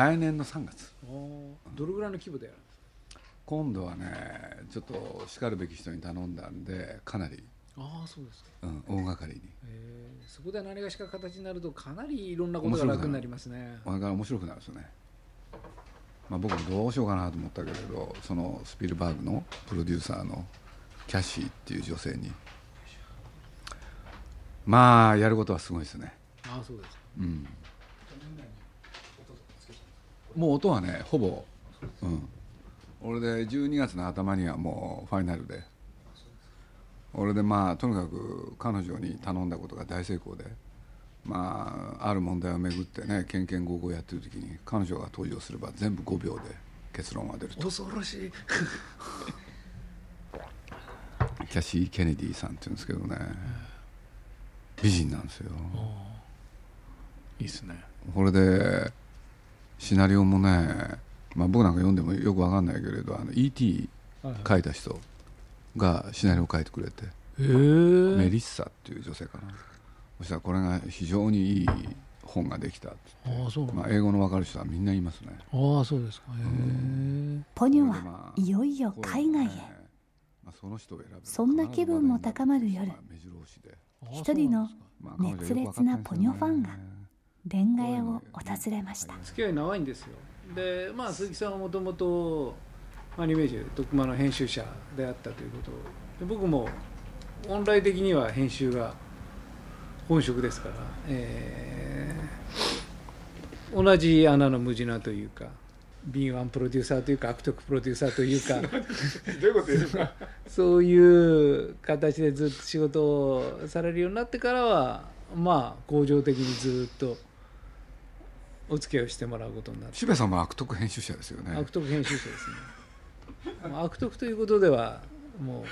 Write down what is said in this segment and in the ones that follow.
来年の3月。どれぐらいの規模でやるんですか？今度はねちょっとしかるべき人に頼んだんでかなり、ああそうですか。うん、大掛かりに。えー。そこで何がしか形になるとかなりいろんなことが楽になりますね。これから面白くなるんですよね、まあ、僕もどうしようかなと思ったけれどそのスピルバーグのプロデューサーのキャッシーっていう女性に。まあやることはすごいですね。ああそうですか。うんもう音はねほぼうん。俺で12月の頭にはもうファイナルで。俺でまあとにかく彼女に頼んだことが大成功で。まあある問題をめぐってねけんけんごうごうやってる時に彼女が登場すれば全部5秒で結論が出ると。恐ろしい。キャシー・ケネディさんっていうんですけどね。美人なんですよ。いいですね。これでシナリオもね、まあ、僕なんか読んでもよくわかんないけれどあの E.T. はい書いた人がシナリオを書いてくれて、へえメリッサっていう女性かな。そしたらこれが非常にいい本ができたって言ってああそうまあ、英語のわかる人はみんな言いますね。ああそうですか。へえポニョはいよいよ海外へ。まあ、その人を選ぶ。そんな気分も高まる夜。まあ目白押しで。一人の熱烈なポニョファンがレンガ屋を訪れました。付き合い長いんですよ。でまあ鈴木さんはもともとアニメージュ特マの編集者であったということ。で僕も本来的には編集が本職ですから、えー同じ穴の無地なというか敏腕プロデューサーというか悪徳プロデューサーというか どういうことですか？そういう形でずっと仕事をされるようになってからはまあ恒常的にずっとお付き合いをしてもらうことになって。渋谷さんも悪徳編集者ですよね。悪徳編集者ですね。悪徳ということではもう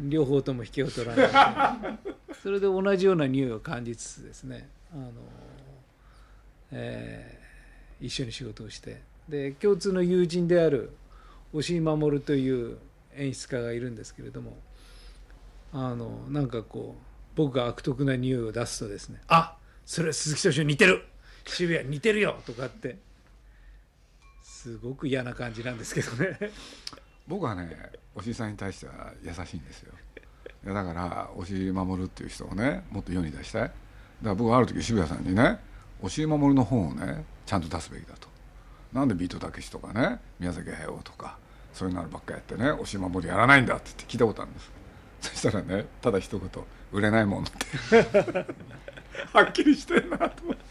両方とも引けを取らない。それで同じような匂いを感じつつですね。あの、えー一緒に仕事をして。で共通の友人である押井守という演出家がいるんですけれどもあのなんかこう僕が悪徳な匂いを出すとですね「あそれ鈴木敏夫似てる渋谷似てるよ」とかって。すごく嫌な感じなんですけどね。僕はね押井さんに対しては優しいんですよ。いやだから押井守っていう人をねもっと世に出したい。だから僕はある時渋谷さんにね押井守の本をねちゃんと出すべきだと。なんでビートたけしとかね宮崎駿とかそういうのばっかやってね押井守やらないんだって言って聞いたことあるんです。そしたらねただ一言売れないもんって。はっきりしてんなと思って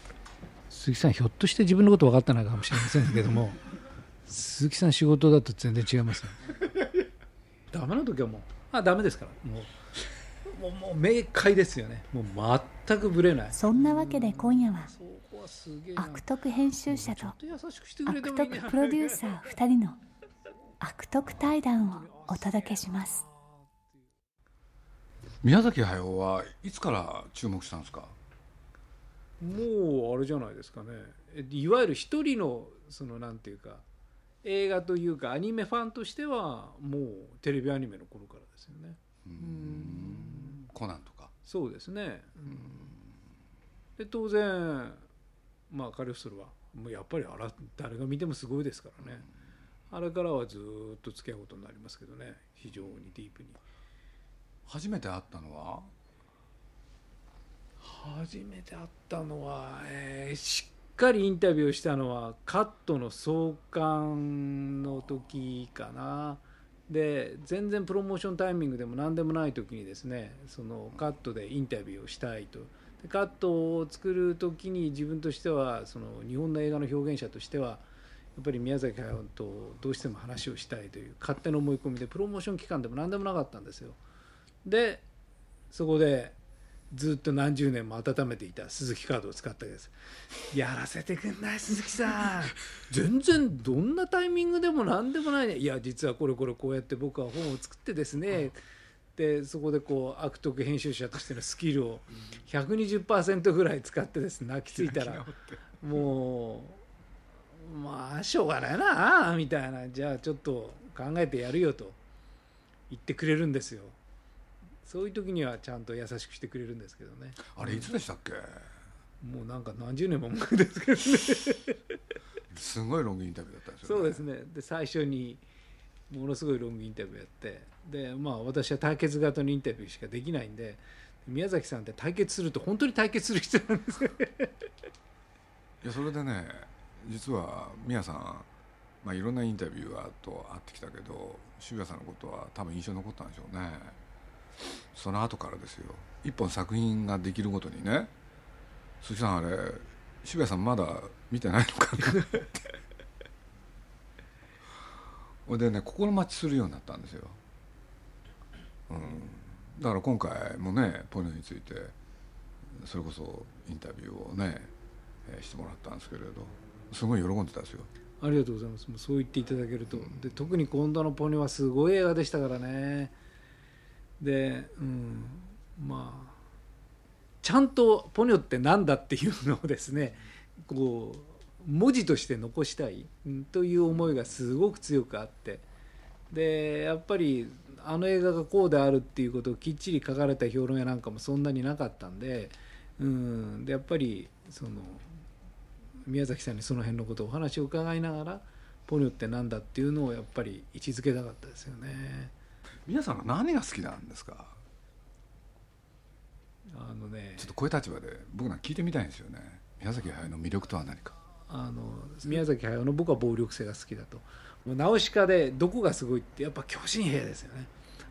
鈴木さんひょっとして自分のこと分かってないかもしれませんけども鈴木さん仕事だと全然違いますね。ダメな時はもうあダメですから。もうもうもう明快ですよね。もう全くぶれない。そんなわけで今夜は悪徳編集者とちょっと優しくしてくれて悪徳プロデューサー2人の悪徳対談をお届けします。宮崎駿はいつから注目したんですか？もうあれじゃないですかね。えいわゆる一人のそのなんていうか映画というかアニメファンとしてはもうテレビアニメの頃からですよね。コナンとか。そうですね。で当然まあカリフストルはもうやっぱりあら誰が見てもすごいですからね。あれからはずーっと付き合うことになりますけどね。非常にディープに。初めて会ったのは初めて会ったのは、えーしっかりインタビューをしたのはカットの創刊の時かな。で全然プロモーションタイミングでも何でもない時にですねそのカットでインタビューをしたいと。でカットを作る時に自分としてはその日本の映画の表現者としてはやっぱり宮崎駿とどうしても話をしたいという勝手な思い込みでプロモーション期間でも何でもなかったんですよ。でそこでずっと何十年も温めていた鈴木カードを使ったわけです。やらせてくんない鈴木さん。全然どんなタイミングでも何でもないね。いや実はこれこれこうやって僕は本を作ってですね、でそこでこう悪徳編集者としてのスキルを120%ぐらい使ってですね泣きついたらもうまあしょうがないなみたいな。じゃあちょっと考えてやるよと言ってくれるんですよそういう時にはちゃんと優しくしてくれるんですけどね。あれいつでしたっけ？もうなんか何十年も前ですけどね。すごいロングインタビューだったんですよ、そうですね。で最初にものすごいロングインタビューやって。でまあ私は対決型のインタビューしかできないんで宮崎さんって対決すると本当に対決する人なんですよいやそれでね実は宮さん、まあ、いろんなインタビューと会ってきたけど渋谷さんのことは多分印象に残ったんでしょうねその後からですよ。一本作品ができるごとにね。鈴木さんあれ渋谷さんまだ見てないのかなって。ほ いでね心待ちするようになったんですよ、うん、だから今回もねポニョについてそれこそインタビューをね、えーしてもらったんですけれどすごい喜んでたんですよ。ありがとうございます。そう言っていただけると、で特に今度のポニョはすごい映画でしたからね。で、うん、まあちゃんとポニョって何だっていうのをですねこう文字として残したいという思いがすごく強くあってでやっぱりあの映画がこうであるっていうことをきっちり書かれた評論やなんかもそんなになかったんで,、うん、でやっぱりその宮崎さんにその辺のことをお話を伺いながらポニョって何だっていうのをやっぱり位置づけたかったですよね。皆さんが何が好きなんですか？あのねちょっとこういう立場で僕なんか聞いてみたいんですよね。宮崎駿の魅力とは何か。あの宮崎駿の僕は暴力性が好きだと。もうナウシカでどこがすごいってやっぱ巨神兵ですよね。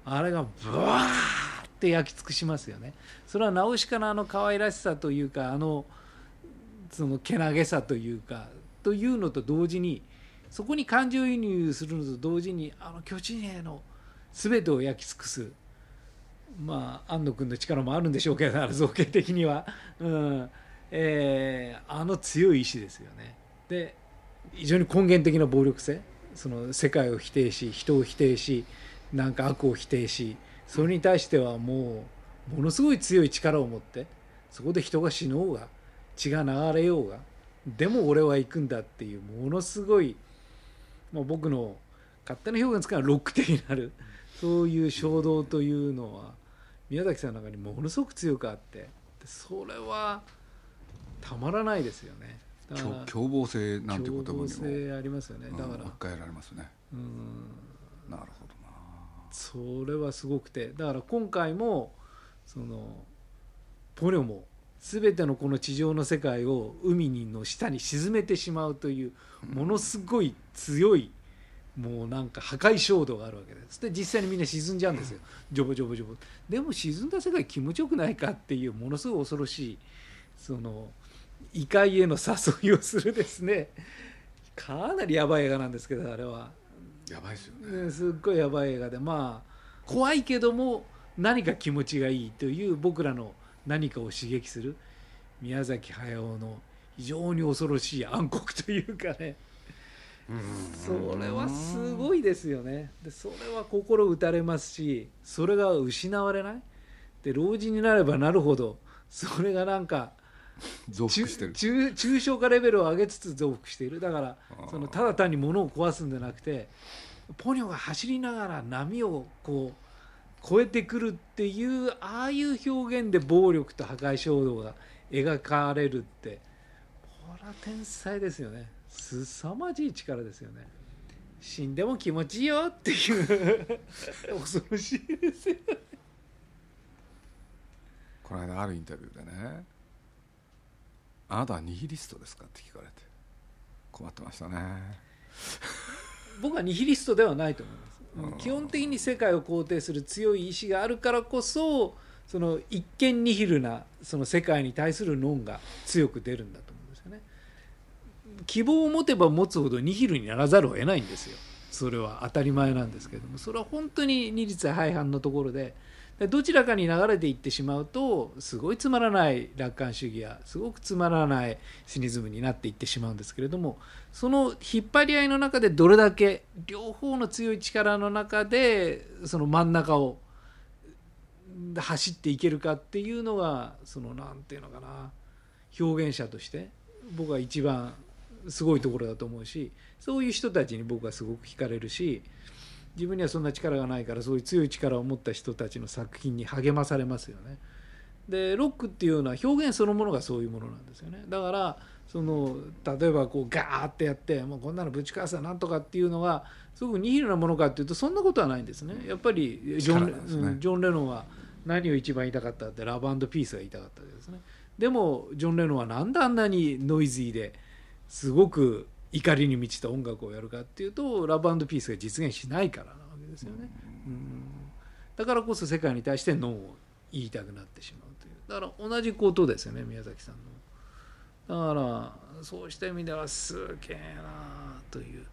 あれがブワーって焼き尽くしますよね。それはナウシカのあの可愛らしさというかあのそのけなげさというかというのと同時にそこに感情移入するのと同時にあの巨神兵の全てを焼き尽くす。まあ安野君の力もあるんでしょうけどあの造形的には、うん。えーあの強い意志ですよね。で非常に根源的な暴力性。その世界を否定し人を否定しなんか悪を否定しそれに対してはもうものすごい強い力を持ってそこで人が死のうが血が流れようがでも俺は行くんだっていうものすごい、まあ、僕の勝手な表現使うのはロック的になるそういう衝動というのは宮崎さんの中にものすごく強くあってでそれはたまらないですよね。凶凶暴性なんて言葉凶にもありますよね。だからうん、置き換えられますね。うん。なるほどな。それはすごくてだから今回もそのポニョも全てのこの地上の世界を海にの下に沈めてしまうというものすごい強いもうなんか破壊衝動があるわけです。で実際にみんな沈んじゃうんですよ。ジョボジョボジョボ。でも沈んだ世界気持ちよくないかっていうものすごい恐ろしいその異界への誘いをするですね。かなりやばい映画なんですけどあれは。やばいですよね。ねすっごいやばい映画で。まあ怖いけども何か気持ちがいいという僕らの何かを刺激する宮崎駿の非常に恐ろしい暗黒というかねそれはすごいですよね。でそれは心打たれますしそれが失われない。で老人になればなるほどそれがなんか増中幅してる。中抽象化レベルを上げつつ増幅している。だからそのただ単に物を壊すんじゃなくてポニョが走りながら波をこう越えてくるっていうああいう表現で暴力と破壊衝動が描かれるってこれは天才ですよね凄まじい力ですよね。死んでも気持ちいいよっていう。恐ろしいですよこの間あるインタビューでね「あなたはニヒリストですか?」って聞かれて。困ってましたね。僕はニヒリストではないと思います、うん基本的に世界を肯定する強い意志があるからこそその一見ニヒルなその世界に対する論が強く出るんだと希望を持てば持つほどニヒルにならざるを得ないんですよ。それは当たり前なんですけども。それは本当に二律背反のところで。どちらかに流れていってしまうとすごいつまらない楽観主義やすごくつまらないシニズムになっていってしまうんですけれどもその引っ張り合いの中でどれだけ両方の強い力の中でその真ん中を走っていけるかっていうのがその何て言うのかな表現者として僕は一番すごいところだと思うしそういう人たちに僕はすごく惹かれるし自分にはそんな力がないからそういう強い力を持った人たちの作品に励まされますよね。でロックっていうのは表現そのものがそういうものなんですよね。だからその例えばこうガーってやってもうこんなのぶちかわすなんとかっていうのがすごくニヒルなものかっていうとそんなことはないんですね。やっぱりジョン,、ねうん、ジョン・レノンは何を一番言いたかったってラブピースが言いたかったわけですね。でもジョン・レノンはなんであんなにノイズーですごく怒りに満ちた音楽をやるかっていうとラブピースが実現しないからなわけですよね。うん。だからこそ世界に対してノーを言いたくなってしまうという。だから同じことですよね宮崎さんの。だからそうした意味ではすげえなという。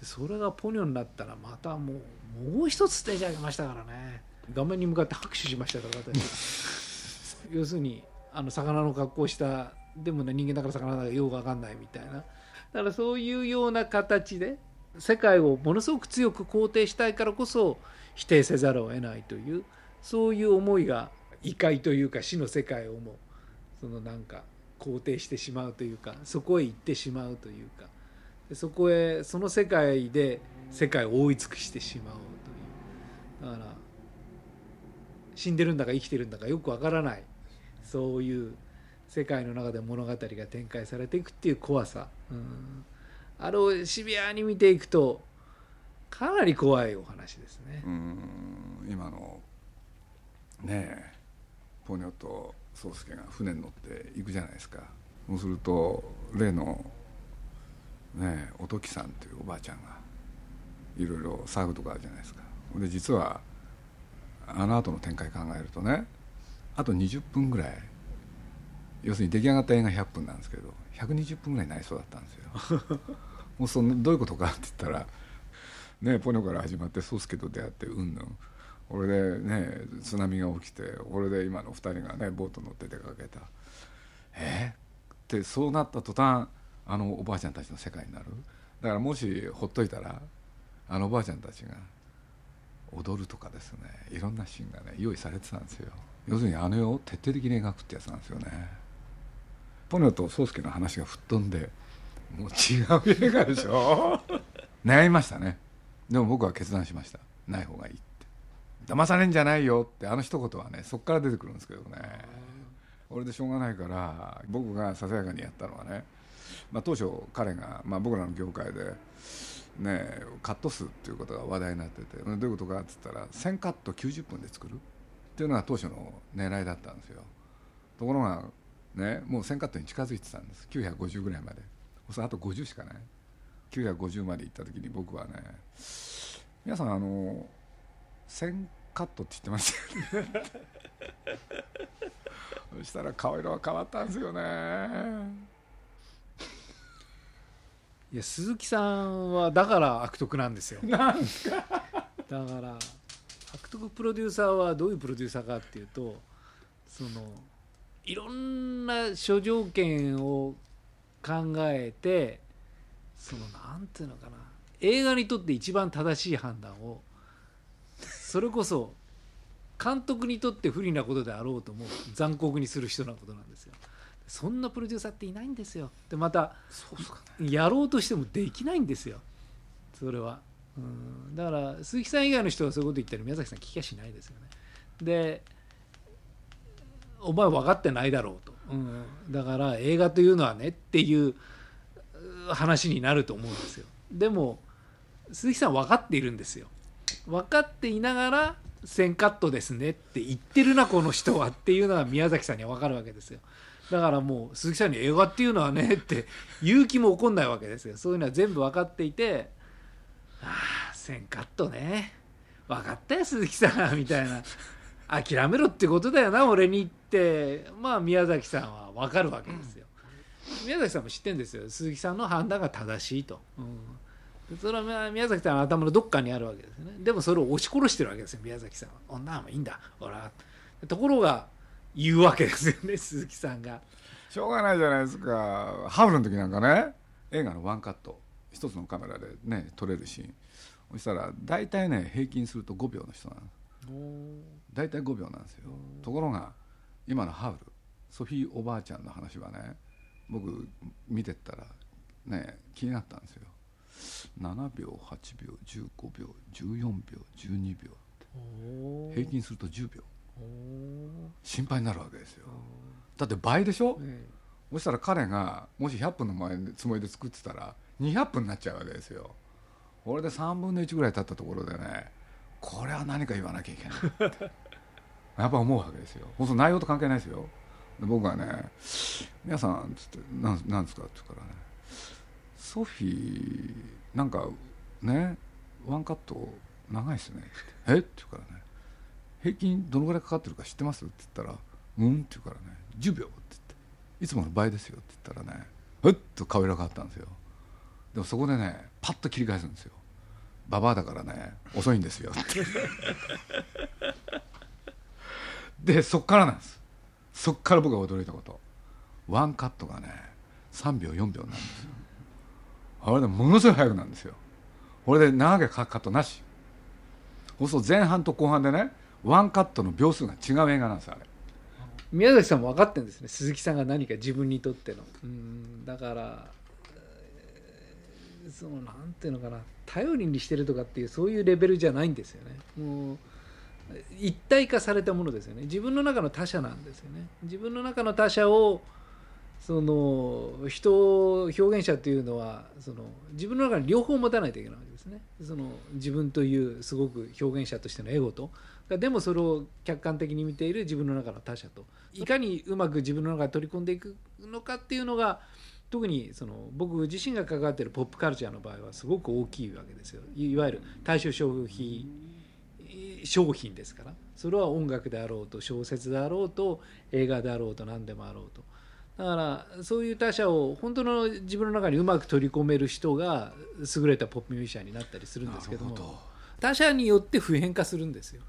でそれがポニョになったらまたもうもう一つステージ上げましたからね。画面に向かって拍手しましたから私。要するにあの魚の格好したでもね人間だから魚だからよく分かんないみたいな。だからそういうような形で世界をものすごく強く肯定したいからこそ否定せざるを得ないというそういう思いが異界というか死の世界をもそのなんか肯定してしまうというかそこへ行ってしまうというかそこへその世界で世界を覆い尽くしてしまうという。だから死んでるんだか生きてるんだかよくわからない。そういう世界の中で物語が展開されていくっていう怖さ、うん、あれをシビアに見ていくとかなり怖いお話ですね。うん。今のねえポニョと宗介が船に乗って行くじゃないですか。そうすると例のねえおときさんというおばあちゃんがいろいろ騒ぐとかあるじゃないですか。で実はあの後の展開考えるとねあと20分ぐらい要するに出来上がった映画100分なんですけど120分ぐらいになりそうだったんですよ。もうそのどういうことかって言ったらねポニョから始まって宗介と出会ってうんぬん。俺でね津波が起きて俺で今の2人がねボート乗って出かけた。え？ってそうなった途端あのおばあちゃんたちの世界になる。だからもしほっといたらあのおばあちゃんたちが踊るとかですねいろんなシーンがね用意されてたんですよ。要するにあの世を徹底的に描くってやつなんですよねポニョと宗介の話が吹っ飛んでもう違う映画でしょ？悩みましたね。でも僕は決断しました。ない方がいいって。騙されんじゃないよってあの一言はねそっから出てくるんですけどね。俺でしょうがないから僕がささやかにやったのはね、まあ、当初彼が、まあ、僕らの業界でねカット数っていうことが話題になっててどういうことかって言ったら1000カット90分で作るっていうのが当初の狙いだったんですよ。ところがね、もう1000カットに近づいてたんです。950ぐらいまで。あと50しかない。950まで行った時に僕はね皆さんあの1000カットって言ってましたよね。そしたら顔色は変わったんですよね。いや鈴木さんはだから悪徳なんですよ。なんですか。だから悪徳プロデューサーはどういうプロデューサーかっていうとそのいろんな諸条件を考えてそのなんていうのかな映画にとって一番正しい判断をそれこそ監督にとって不利なことであろうとも残酷にする人なことなんですよ。そんなプロデューサーっていないんですよ。でまたやろうとしてもできないんですよ。それは。うんだから鈴木さん以外の人がそういうこと言ったら宮崎さん聞きゃしないですよね。でお前分かってないだろうと、うん、だから映画というのはねっていう話になると思うんですよ。でも鈴木さん分かっているんですよ。分かっていながら1000カットですねって言ってるなこの人はっていうのは宮崎さんには分かるわけですよ。だからもう鈴木さんに映画っていうのはねって言う気も起こんないわけですよ。そういうのは全部分かっていてああ1000カットね。分かったよ鈴木さん。みたいな。諦めろってことだよな俺に。ってまあ宮崎さんは分かるわけですよ。宮崎さんも知ってるんですよ。鈴木さんの判断が正しいと、うん、それは宮崎さんの頭のどっかにあるわけですよね。でもそれを押し殺してるわけですよ宮崎さんは「女もいいんだ。ほら」ところが言うわけですよね鈴木さんが。しょうがないじゃないですか。ハウルの時なんかね映画のワンカット。一つのカメラでね撮れるシーン。そしたら大体ね平均すると5秒の人なんです大体5秒なんですよ。ところが今のハウルソフィーおばあちゃんの話はね僕見てったらね気になったんですよ。7秒8秒15秒14秒12秒。って平均すると10秒。心配になるわけですよ。だって倍でしょ、ええ、そしたら彼がもし100分の前つもりで作ってたら200分になっちゃうわけですよ。これで3分の1ぐらい経ったところでねこれは何か言わなきゃいけない。ってやっぱ思うわけですよ。そうすると内容と関係ないですよ。で僕はね「皆さん」っつって「なんなんですか?」って言うからね「ソフィーなんかねワンカット長いっすね」って「え？っ?」て言うからね「平均どのぐらいかかってるか知ってます?」って言ったら「うん」って言うからね「10秒」って言って「いつもの倍ですよ」って言ったらねふっと顔色変わったんですよ。でもそこでねパッと切り返すんですよ「ババアだからね遅いんですよ」って。でそっからなんです。そっから僕が驚いたこと。ワンカットがね3秒4秒なんですよ。あれでものすごい速くなんですよ。これで長くカットなし。そうすると前半と後半でねワンカットの秒数が違う映画なんですあれ。宮崎さんも分かってるんですね。鈴木さんが何か自分にとっての。うんだからそのなんていうのかな。頼りにしてるとかっていうそういうレベルじゃないんですよね。もう一体化されたものですよね。自分の中の他者なんですよね。自分の中の他者をその人表現者というのはその自分の中に両方持たないといけないわけですね。その自分というすごく表現者としてのエゴと。でもそれを客観的に見ている自分の中の他者と。いかにうまく自分の中に取り込んでいくのかっていうのが特にその僕自身が関わっているポップカルチャーの場合はすごく大きいわけですよ。いわゆる対象消費商品ですから。それは音楽であろうと小説であろうと映画であろうと何でもあろうと。だからそういう他者を本当の自分の中にうまく取り込める人が優れたポップミュージシャンになったりするんですけども。他者によって普遍化するんですよ。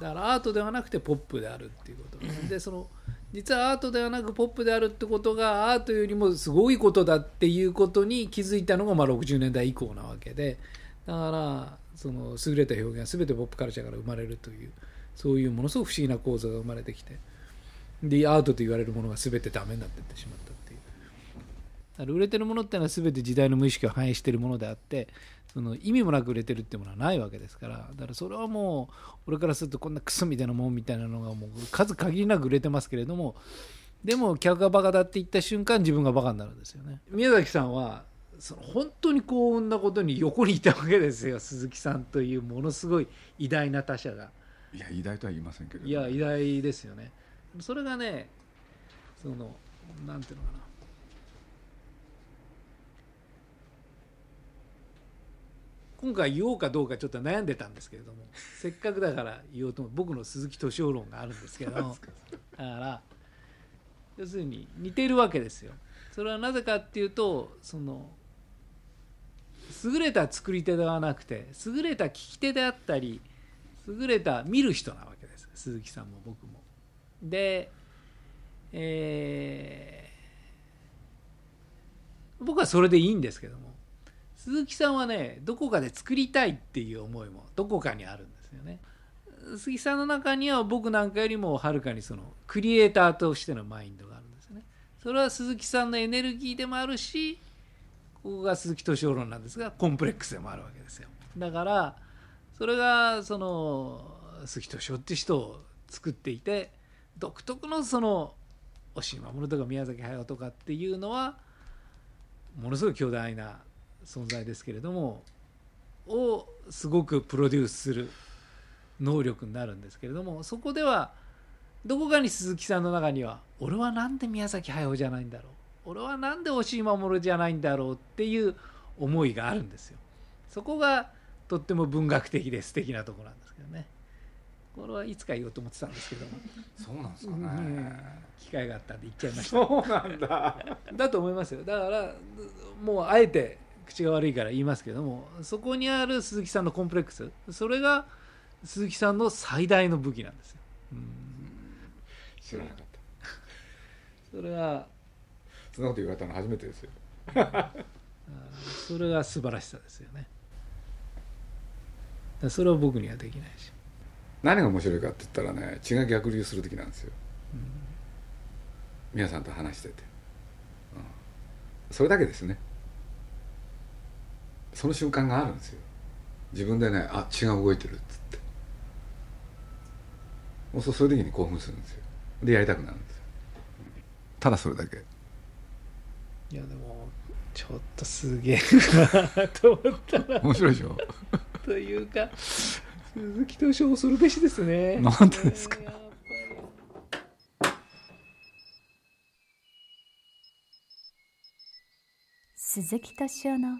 だからアートではなくてポップであるっていうこと。でその実はアートではなくポップであるってことがアートよりもすごいことだっていうことに気づいたのがまあ60年代以降なわけで。だからその優れた表現は全てポップカルチャーから生まれるというそういうものすごく不思議な構造が生まれてきてでアートと言われるものが全てダメになっていってしまったっていう。だから売れてるものっていうのは全て時代の無意識を反映しているものであってその意味もなく売れてるっていうものはないわけですからだからそれはもう俺からするとこんなクソみたいなもんみたいなのがもう数限りなく売れてますけれどもでも客がバカだって言った瞬間自分がバカになるんですよね。宮崎さんはその本当に幸運なことに横にいたわけですよ鈴木さんというものすごい偉大な他者が。いや偉大とは言いませんけど、ね、いや偉大ですよね。それがねそのなんていうのかな。今回言おうかどうかちょっと悩んでたんですけれどもせっかくだから言おうと僕の鈴木敏夫論があるんですけど だから要するに似てるわけですよ。それはなぜかっていうとその優れた作り手ではなくて優れた聞き手であったり優れた見る人なわけです鈴木さんも僕も。で、えー、僕はそれでいいんですけども鈴木さんはねどこかで作りたいっていう思いもどこかにあるんですよね。鈴木さんの中には僕なんかよりもはるかにそのクリエイターとしてのマインドがあるんですよね。それは鈴木さんのエネルギーでもあるしここが鈴木敏夫論なんですがコンプレックスでもあるわけですよ。だからそれがその鈴木敏夫って人を作っていて独特のその押井守とか宮崎駿とかっていうのはものすごい巨大な存在ですけれどもをすごくプロデュースする能力になるんですけれどもそこではどこかに鈴木さんの中には俺は何で宮崎駿じゃないんだろう。俺は何で押井守じゃないんだろうっていう思いがあるんですよ。そこがとっても文学的で素敵なとこなんですけどね。これはいつか言おうと思ってたんですけども、そうなんですかうんね機会があったんで言っちゃいました。そうなんだ。だと思いますよ。だからもうあえて口が悪いから言いますけどもそこにある鈴木さんのコンプレックスそれが鈴木さんの最大の武器なんですよ、うん。知らなかった。それはそんなこと言われたの初めてですよ。それが素晴らしさですよね。それは僕にはできないし。何が面白いかって言ったらね血が逆流する時なんですよ、皆さんと話してて、うん。それだけですね。その瞬間があるんですよ。自分でねあ血が動いてるっつって。もうそうそういう時に興奮するんですよ。でやりたくなるんですよ。ただそれだけいやでもちょっとすげえなと思ったら面白いでしょ？というか鈴木投手恐るべしですね。なんでですか？鈴木敏夫の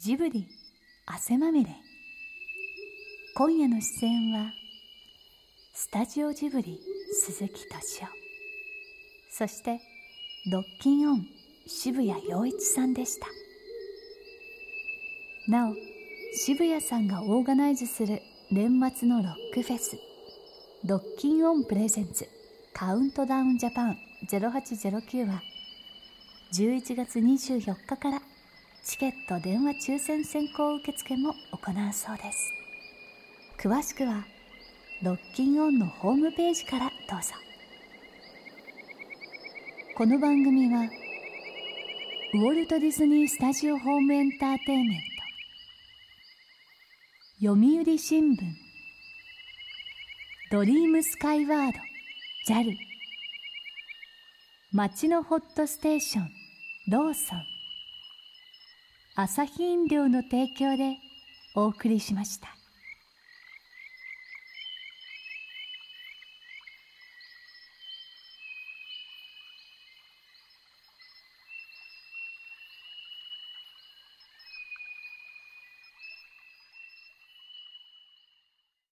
ジブリ汗まみれ。今夜の出演はスタジオジブリ鈴木敏夫。そして rockin'on 渋谷陽一さんでした。なお渋谷さんがオーガナイズする年末のロックフェス rockin'on presents COUNTDOWN JAPAN 0809は11月24日からチケット電話抽選先行受付も行うそうです。詳しくはロッキンオンのホームページからどうぞ。この番組はウォルト・ディズニー・スタジオ・ホーム・エンターテインメント。読売新聞ドリームスカイワード JAL 街のホットステーションローソン。アサヒ飲料の提供でお送りしました。